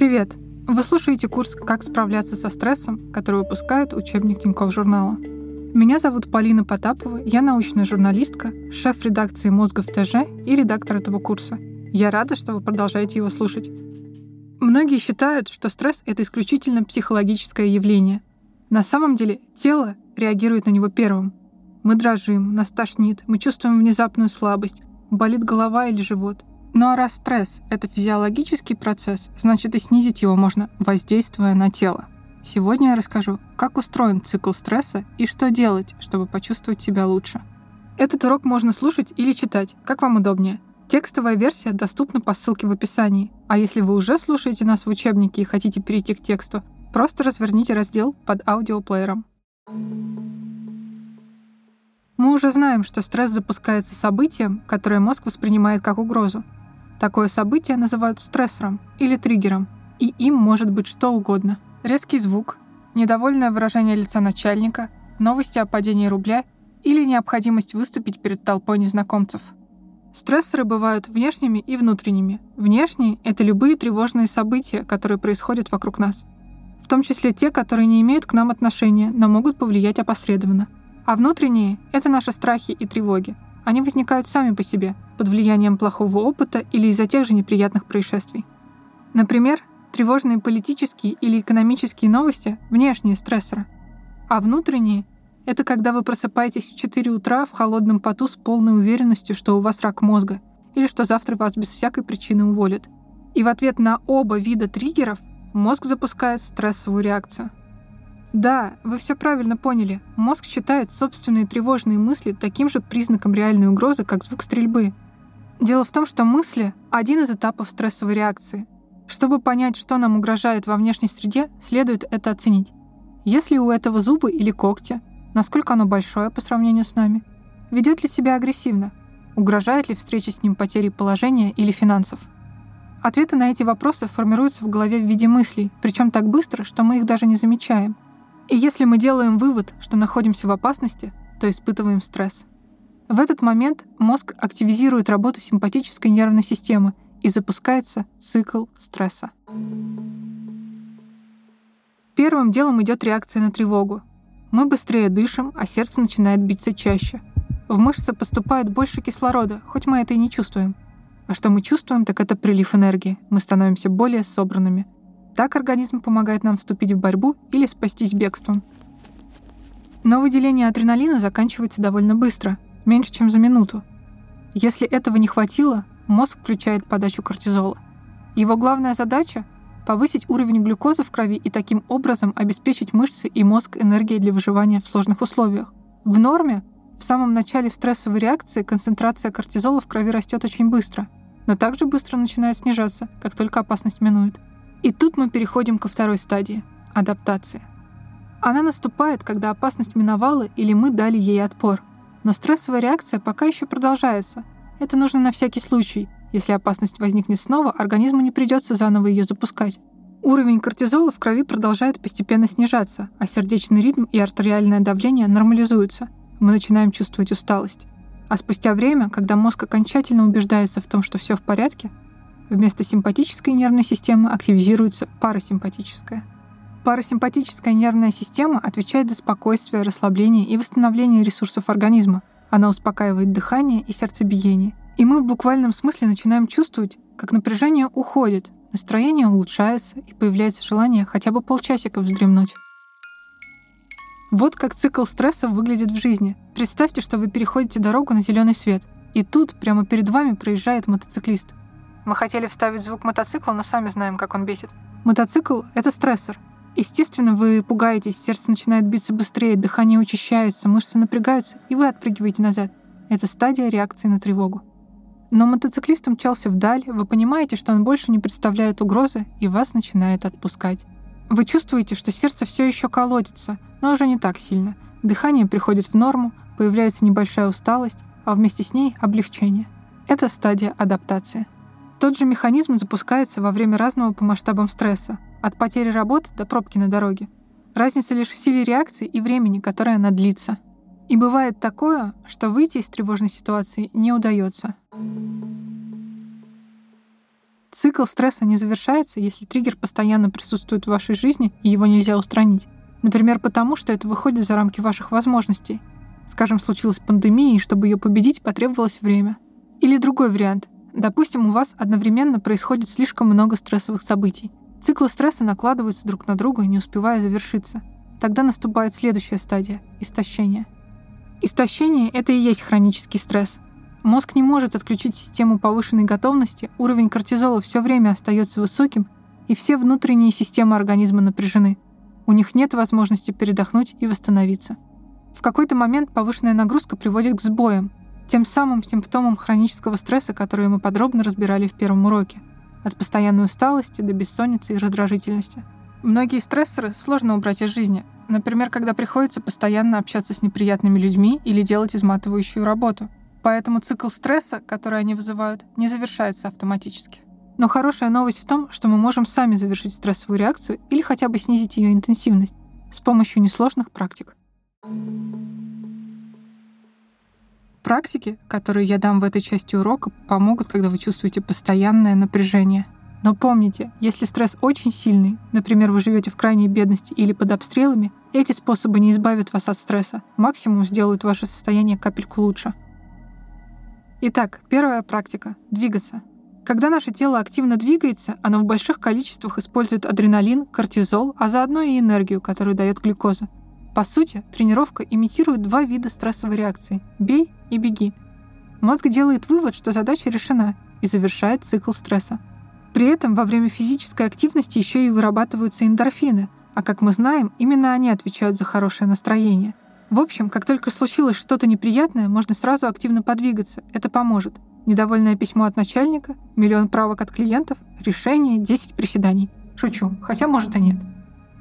Привет! Вы слушаете курс «Как справляться со стрессом», который выпускает учебник Тинькофф журнала. Меня зовут Полина Потапова, я научная журналистка, шеф редакции «Мозга в ТЖ» и редактор этого курса. Я рада, что вы продолжаете его слушать. Многие считают, что стресс — это исключительно психологическое явление. На самом деле тело реагирует на него первым. Мы дрожим, нас тошнит, мы чувствуем внезапную слабость, болит голова или живот. Ну а раз стресс — это физиологический процесс, значит и снизить его можно, воздействуя на тело. Сегодня я расскажу, как устроен цикл стресса и что делать, чтобы почувствовать себя лучше. Этот урок можно слушать или читать, как вам удобнее. Текстовая версия доступна по ссылке в описании. А если вы уже слушаете нас в учебнике и хотите перейти к тексту, просто разверните раздел под аудиоплеером. Мы уже знаем, что стресс запускается событием, которое мозг воспринимает как угрозу. Такое событие называют стрессором или триггером, и им может быть что угодно. Резкий звук, недовольное выражение лица начальника, новости о падении рубля или необходимость выступить перед толпой незнакомцев. Стрессоры бывают внешними и внутренними. Внешние — это любые тревожные события, которые происходят вокруг нас. В том числе те, которые не имеют к нам отношения, но могут повлиять опосредованно. А внутренние — это наши страхи и тревоги, они возникают сами по себе, под влиянием плохого опыта или из-за тех же неприятных происшествий. Например, тревожные политические или экономические новости — внешние стрессоры. А внутренние — это когда вы просыпаетесь в 4 утра в холодном поту с полной уверенностью, что у вас рак мозга, или что завтра вас без всякой причины уволят. И в ответ на оба вида триггеров мозг запускает стрессовую реакцию — да, вы все правильно поняли. Мозг считает собственные тревожные мысли таким же признаком реальной угрозы, как звук стрельбы. Дело в том, что мысли — один из этапов стрессовой реакции. Чтобы понять, что нам угрожает во внешней среде, следует это оценить. Если у этого зубы или когти, насколько оно большое по сравнению с нами, ведет ли себя агрессивно, угрожает ли встреча с ним потерей положения или финансов. Ответы на эти вопросы формируются в голове в виде мыслей, причем так быстро, что мы их даже не замечаем — и если мы делаем вывод, что находимся в опасности, то испытываем стресс. В этот момент мозг активизирует работу симпатической нервной системы и запускается цикл стресса. Первым делом идет реакция на тревогу. Мы быстрее дышим, а сердце начинает биться чаще. В мышцы поступает больше кислорода, хоть мы это и не чувствуем. А что мы чувствуем, так это прилив энергии. Мы становимся более собранными – так организм помогает нам вступить в борьбу или спастись бегством. Но выделение адреналина заканчивается довольно быстро, меньше, чем за минуту. Если этого не хватило, мозг включает подачу кортизола. Его главная задача — повысить уровень глюкозы в крови и таким образом обеспечить мышцы и мозг энергией для выживания в сложных условиях. В норме в самом начале стрессовой реакции концентрация кортизола в крови растет очень быстро, но также быстро начинает снижаться, как только опасность минует. И тут мы переходим ко второй стадии — адаптации. Она наступает, когда опасность миновала или мы дали ей отпор. Но стрессовая реакция пока еще продолжается. Это нужно на всякий случай. Если опасность возникнет снова, организму не придется заново ее запускать. Уровень кортизола в крови продолжает постепенно снижаться, а сердечный ритм и артериальное давление нормализуются. Мы начинаем чувствовать усталость. А спустя время, когда мозг окончательно убеждается в том, что все в порядке, Вместо симпатической нервной системы активизируется парасимпатическая. Парасимпатическая нервная система отвечает за спокойствие, расслабление и восстановление ресурсов организма. Она успокаивает дыхание и сердцебиение. И мы в буквальном смысле начинаем чувствовать, как напряжение уходит, настроение улучшается и появляется желание хотя бы полчасика вздремнуть. Вот как цикл стресса выглядит в жизни. Представьте, что вы переходите дорогу на зеленый свет, и тут прямо перед вами проезжает мотоциклист. Мы хотели вставить звук мотоцикла, но сами знаем, как он бесит. Мотоцикл — это стрессор. Естественно, вы пугаетесь, сердце начинает биться быстрее, дыхание учащается, мышцы напрягаются, и вы отпрыгиваете назад. Это стадия реакции на тревогу. Но мотоциклист умчался вдаль, вы понимаете, что он больше не представляет угрозы, и вас начинает отпускать. Вы чувствуете, что сердце все еще колотится, но уже не так сильно. Дыхание приходит в норму, появляется небольшая усталость, а вместе с ней облегчение. Это стадия адаптации. Тот же механизм запускается во время разного по масштабам стресса, от потери работы до пробки на дороге. Разница лишь в силе реакции и времени, которое она длится. И бывает такое, что выйти из тревожной ситуации не удается. Цикл стресса не завершается, если триггер постоянно присутствует в вашей жизни и его нельзя устранить. Например, потому что это выходит за рамки ваших возможностей. Скажем, случилась пандемия, и чтобы ее победить, потребовалось время. Или другой вариант. Допустим, у вас одновременно происходит слишком много стрессовых событий. Циклы стресса накладываются друг на друга, не успевая завершиться. Тогда наступает следующая стадия – истощение. Истощение – это и есть хронический стресс. Мозг не может отключить систему повышенной готовности, уровень кортизола все время остается высоким, и все внутренние системы организма напряжены. У них нет возможности передохнуть и восстановиться. В какой-то момент повышенная нагрузка приводит к сбоям, тем самым симптомам хронического стресса, которые мы подробно разбирали в первом уроке. От постоянной усталости до бессонницы и раздражительности. Многие стрессоры сложно убрать из жизни. Например, когда приходится постоянно общаться с неприятными людьми или делать изматывающую работу. Поэтому цикл стресса, который они вызывают, не завершается автоматически. Но хорошая новость в том, что мы можем сами завершить стрессовую реакцию или хотя бы снизить ее интенсивность с помощью несложных практик. Практики, которые я дам в этой части урока, помогут, когда вы чувствуете постоянное напряжение. Но помните, если стресс очень сильный, например, вы живете в крайней бедности или под обстрелами, эти способы не избавят вас от стресса, максимум сделают ваше состояние капельку лучше. Итак, первая практика — двигаться. Когда наше тело активно двигается, оно в больших количествах использует адреналин, кортизол, а заодно и энергию, которую дает глюкоза. По сути, тренировка имитирует два вида стрессовой реакции – бей и беги. Мозг делает вывод, что задача решена, и завершает цикл стресса. При этом во время физической активности еще и вырабатываются эндорфины, а как мы знаем, именно они отвечают за хорошее настроение. В общем, как только случилось что-то неприятное, можно сразу активно подвигаться, это поможет. Недовольное письмо от начальника, миллион правок от клиентов, решение, 10 приседаний. Шучу, хотя может и нет.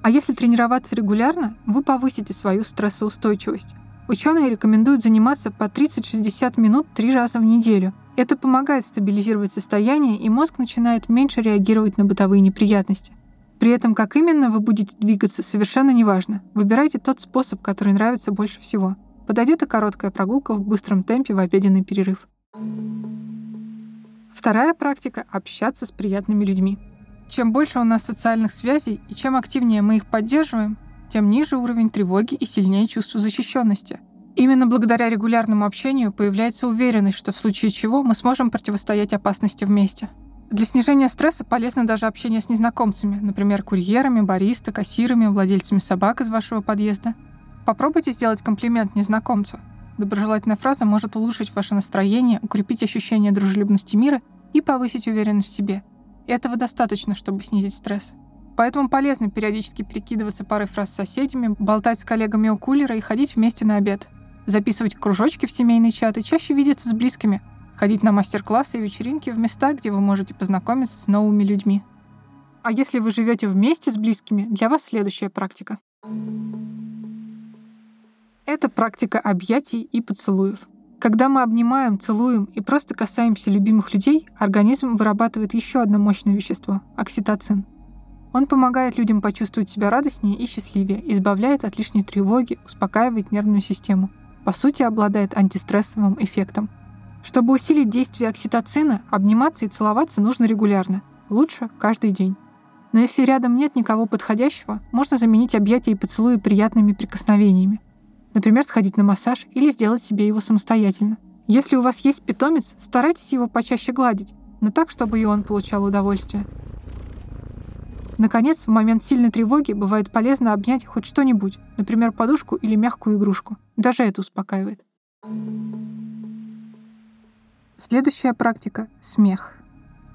А если тренироваться регулярно, вы повысите свою стрессоустойчивость. Ученые рекомендуют заниматься по 30-60 минут три раза в неделю. Это помогает стабилизировать состояние, и мозг начинает меньше реагировать на бытовые неприятности. При этом, как именно вы будете двигаться, совершенно неважно. Выбирайте тот способ, который нравится больше всего. Подойдет и короткая прогулка в быстром темпе в обеденный перерыв. Вторая практика — общаться с приятными людьми. Чем больше у нас социальных связей и чем активнее мы их поддерживаем, тем ниже уровень тревоги и сильнее чувство защищенности. Именно благодаря регулярному общению появляется уверенность, что в случае чего мы сможем противостоять опасности вместе. Для снижения стресса полезно даже общение с незнакомцами, например, курьерами, бариста, кассирами, владельцами собак из вашего подъезда. Попробуйте сделать комплимент незнакомцу. Доброжелательная фраза может улучшить ваше настроение, укрепить ощущение дружелюбности мира и повысить уверенность в себе – этого достаточно, чтобы снизить стресс. Поэтому полезно периодически перекидываться парой фраз с соседями, болтать с коллегами у кулера и ходить вместе на обед. Записывать кружочки в семейные чаты, чаще видеться с близкими, ходить на мастер-классы и вечеринки в места, где вы можете познакомиться с новыми людьми. А если вы живете вместе с близкими, для вас следующая практика. Это практика объятий и поцелуев. Когда мы обнимаем, целуем и просто касаемся любимых людей, организм вырабатывает еще одно мощное вещество – окситоцин. Он помогает людям почувствовать себя радостнее и счастливее, избавляет от лишней тревоги, успокаивает нервную систему. По сути, обладает антистрессовым эффектом. Чтобы усилить действие окситоцина, обниматься и целоваться нужно регулярно. Лучше каждый день. Но если рядом нет никого подходящего, можно заменить объятия и поцелуи приятными прикосновениями. Например, сходить на массаж или сделать себе его самостоятельно. Если у вас есть питомец, старайтесь его почаще гладить, но так, чтобы и он получал удовольствие. Наконец, в момент сильной тревоги бывает полезно обнять хоть что-нибудь, например, подушку или мягкую игрушку. Даже это успокаивает. Следующая практика — смех.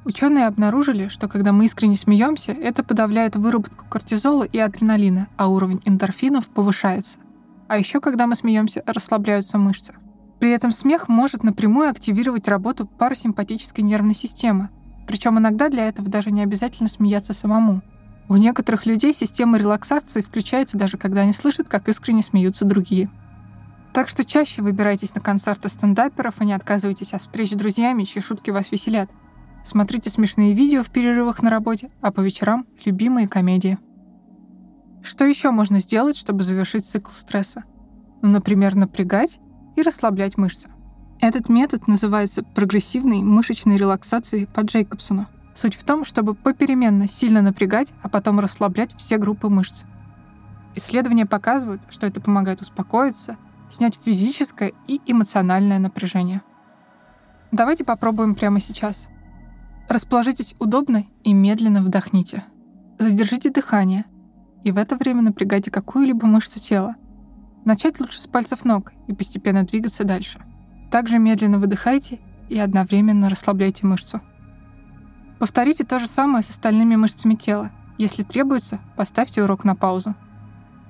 Ученые обнаружили, что когда мы искренне смеемся, это подавляет выработку кортизола и адреналина, а уровень эндорфинов повышается. А еще, когда мы смеемся, расслабляются мышцы. При этом смех может напрямую активировать работу парасимпатической нервной системы. Причем иногда для этого даже не обязательно смеяться самому. У некоторых людей система релаксации включается даже когда они слышат, как искренне смеются другие. Так что чаще выбирайтесь на концерты стендаперов и не отказывайтесь от встреч с друзьями, чьи шутки вас веселят. Смотрите смешные видео в перерывах на работе, а по вечерам — любимые комедии. Что еще можно сделать, чтобы завершить цикл стресса? Ну, например, напрягать и расслаблять мышцы. Этот метод называется прогрессивной мышечной релаксацией по Джейкобсону. Суть в том, чтобы попеременно сильно напрягать, а потом расслаблять все группы мышц. Исследования показывают, что это помогает успокоиться, снять физическое и эмоциональное напряжение. Давайте попробуем прямо сейчас. Расположитесь удобно и медленно вдохните. Задержите дыхание, и в это время напрягайте какую-либо мышцу тела. Начать лучше с пальцев ног и постепенно двигаться дальше. Также медленно выдыхайте и одновременно расслабляйте мышцу. Повторите то же самое с остальными мышцами тела. Если требуется, поставьте урок на паузу.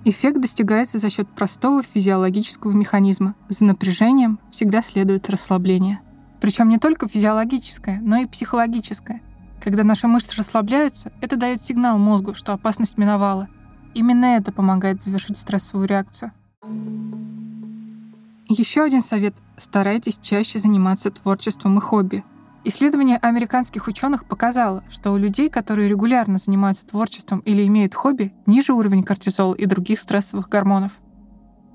Эффект достигается за счет простого физиологического механизма. За напряжением всегда следует расслабление. Причем не только физиологическое, но и психологическое. Когда наши мышцы расслабляются, это дает сигнал мозгу, что опасность миновала. Именно это помогает завершить стрессовую реакцию. Еще один совет – старайтесь чаще заниматься творчеством и хобби, Исследование американских ученых показало, что у людей, которые регулярно занимаются творчеством или имеют хобби, ниже уровень кортизола и других стрессовых гормонов.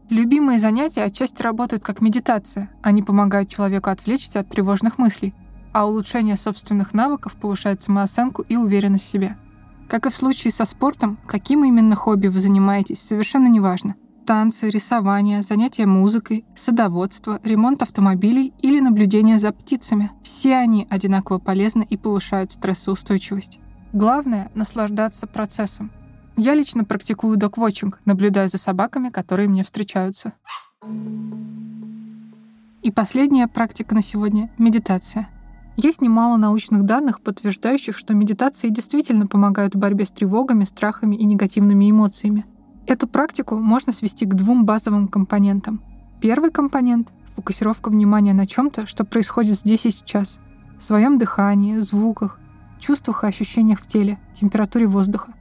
Любимые занятия отчасти работают как медитация. Они помогают человеку отвлечься от тревожных мыслей, а улучшение собственных навыков повышает самооценку и уверенность в себе. Как и в случае со спортом, каким именно хобби вы занимаетесь, совершенно неважно – танцы, рисование, занятия музыкой, садоводство, ремонт автомобилей или наблюдение за птицами. Все они одинаково полезны и повышают стрессоустойчивость. Главное — наслаждаться процессом. Я лично практикую док-вотчинг, наблюдаю за собаками, которые мне встречаются. И последняя практика на сегодня — медитация. Есть немало научных данных, подтверждающих, что медитации действительно помогают в борьбе с тревогами, страхами и негативными эмоциями. Эту практику можно свести к двум базовым компонентам. Первый компонент — фокусировка внимания на чем-то, что происходит здесь и сейчас, в своем дыхании, звуках, чувствах и ощущениях в теле, температуре воздуха.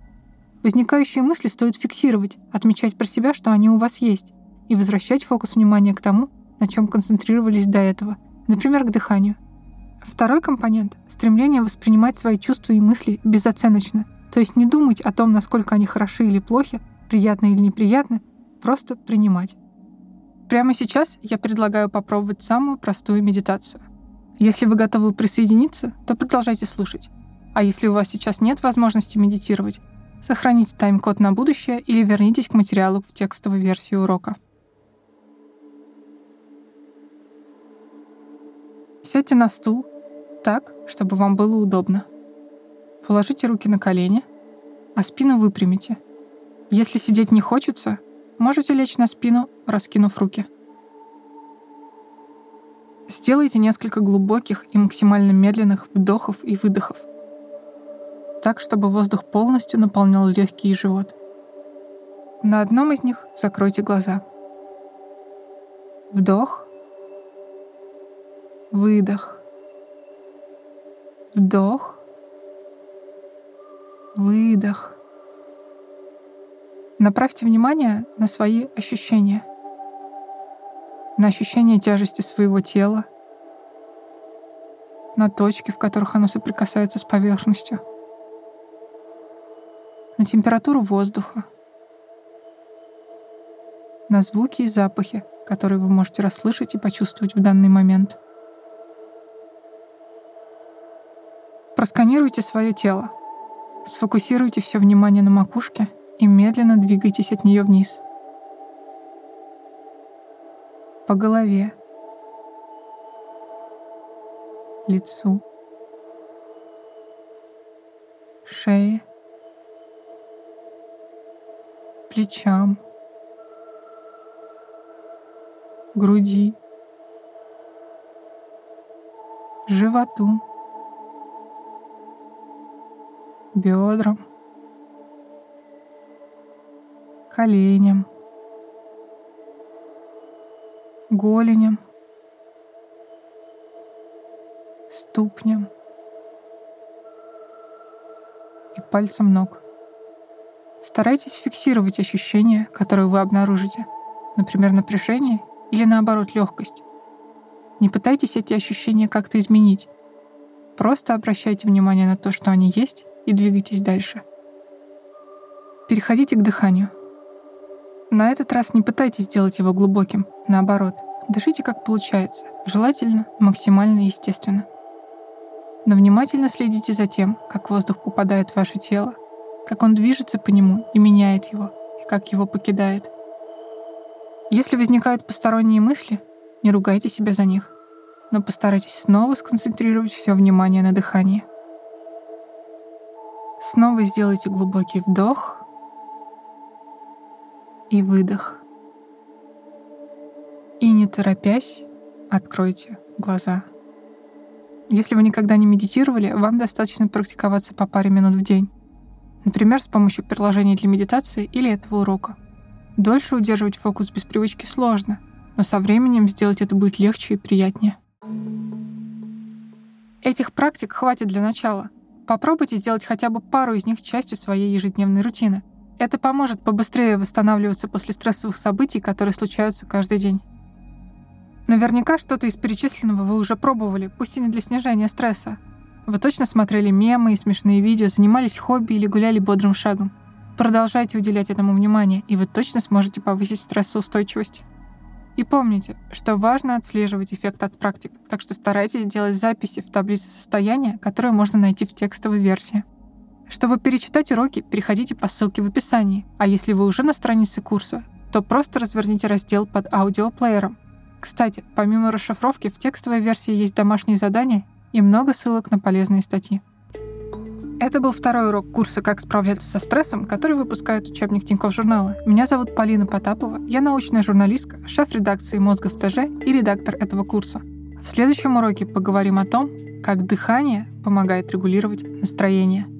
Возникающие мысли стоит фиксировать, отмечать про себя, что они у вас есть, и возвращать фокус внимания к тому, на чем концентрировались до этого, например, к дыханию. Второй компонент — стремление воспринимать свои чувства и мысли безоценочно, то есть не думать о том, насколько они хороши или плохи, приятно или неприятно, просто принимать. Прямо сейчас я предлагаю попробовать самую простую медитацию. Если вы готовы присоединиться, то продолжайте слушать. А если у вас сейчас нет возможности медитировать, сохраните тайм-код на будущее или вернитесь к материалу в текстовой версии урока. Сядьте на стул так, чтобы вам было удобно. Положите руки на колени, а спину выпрямите – если сидеть не хочется, можете лечь на спину, раскинув руки. Сделайте несколько глубоких и максимально медленных вдохов и выдохов, так, чтобы воздух полностью наполнял легкие и живот. На одном из них закройте глаза. Вдох, выдох, вдох, выдох. Направьте внимание на свои ощущения, на ощущение тяжести своего тела, на точки, в которых оно соприкасается с поверхностью, на температуру воздуха, на звуки и запахи, которые вы можете расслышать и почувствовать в данный момент. Просканируйте свое тело. Сфокусируйте все внимание на макушке — и медленно двигайтесь от нее вниз. По голове, лицу, шее, плечам, груди, животу, бедрам, коленям, голеням, ступням и пальцам ног. Старайтесь фиксировать ощущения, которые вы обнаружите, например, напряжение или наоборот легкость. Не пытайтесь эти ощущения как-то изменить. Просто обращайте внимание на то, что они есть, и двигайтесь дальше. Переходите к дыханию. На этот раз не пытайтесь сделать его глубоким, наоборот, дышите как получается, желательно максимально естественно. но внимательно следите за тем, как воздух попадает в ваше тело, как он движется по нему и меняет его, и как его покидает. Если возникают посторонние мысли, не ругайте себя за них, но постарайтесь снова сконцентрировать все внимание на дыхании. Снова сделайте глубокий вдох и выдох. И не торопясь, откройте глаза. Если вы никогда не медитировали, вам достаточно практиковаться по паре минут в день. Например, с помощью приложений для медитации или этого урока. Дольше удерживать фокус без привычки сложно, но со временем сделать это будет легче и приятнее. Этих практик хватит для начала. Попробуйте сделать хотя бы пару из них частью своей ежедневной рутины. Это поможет побыстрее восстанавливаться после стрессовых событий, которые случаются каждый день. Наверняка что-то из перечисленного вы уже пробовали, пусть и не для снижения стресса. Вы точно смотрели мемы и смешные видео, занимались хобби или гуляли бодрым шагом. Продолжайте уделять этому внимание, и вы точно сможете повысить стрессоустойчивость. И помните, что важно отслеживать эффект от практик, так что старайтесь делать записи в таблице состояния, которые можно найти в текстовой версии. Чтобы перечитать уроки, переходите по ссылке в описании, а если вы уже на странице курса, то просто разверните раздел под аудиоплеером – кстати, помимо расшифровки, в текстовой версии есть домашние задания и много ссылок на полезные статьи. Это был второй урок курса «Как справляться со стрессом», который выпускает учебник Тинькофф журнала. Меня зовут Полина Потапова, я научная журналистка, шеф редакции «Мозга в ТЖ» и редактор этого курса. В следующем уроке поговорим о том, как дыхание помогает регулировать настроение –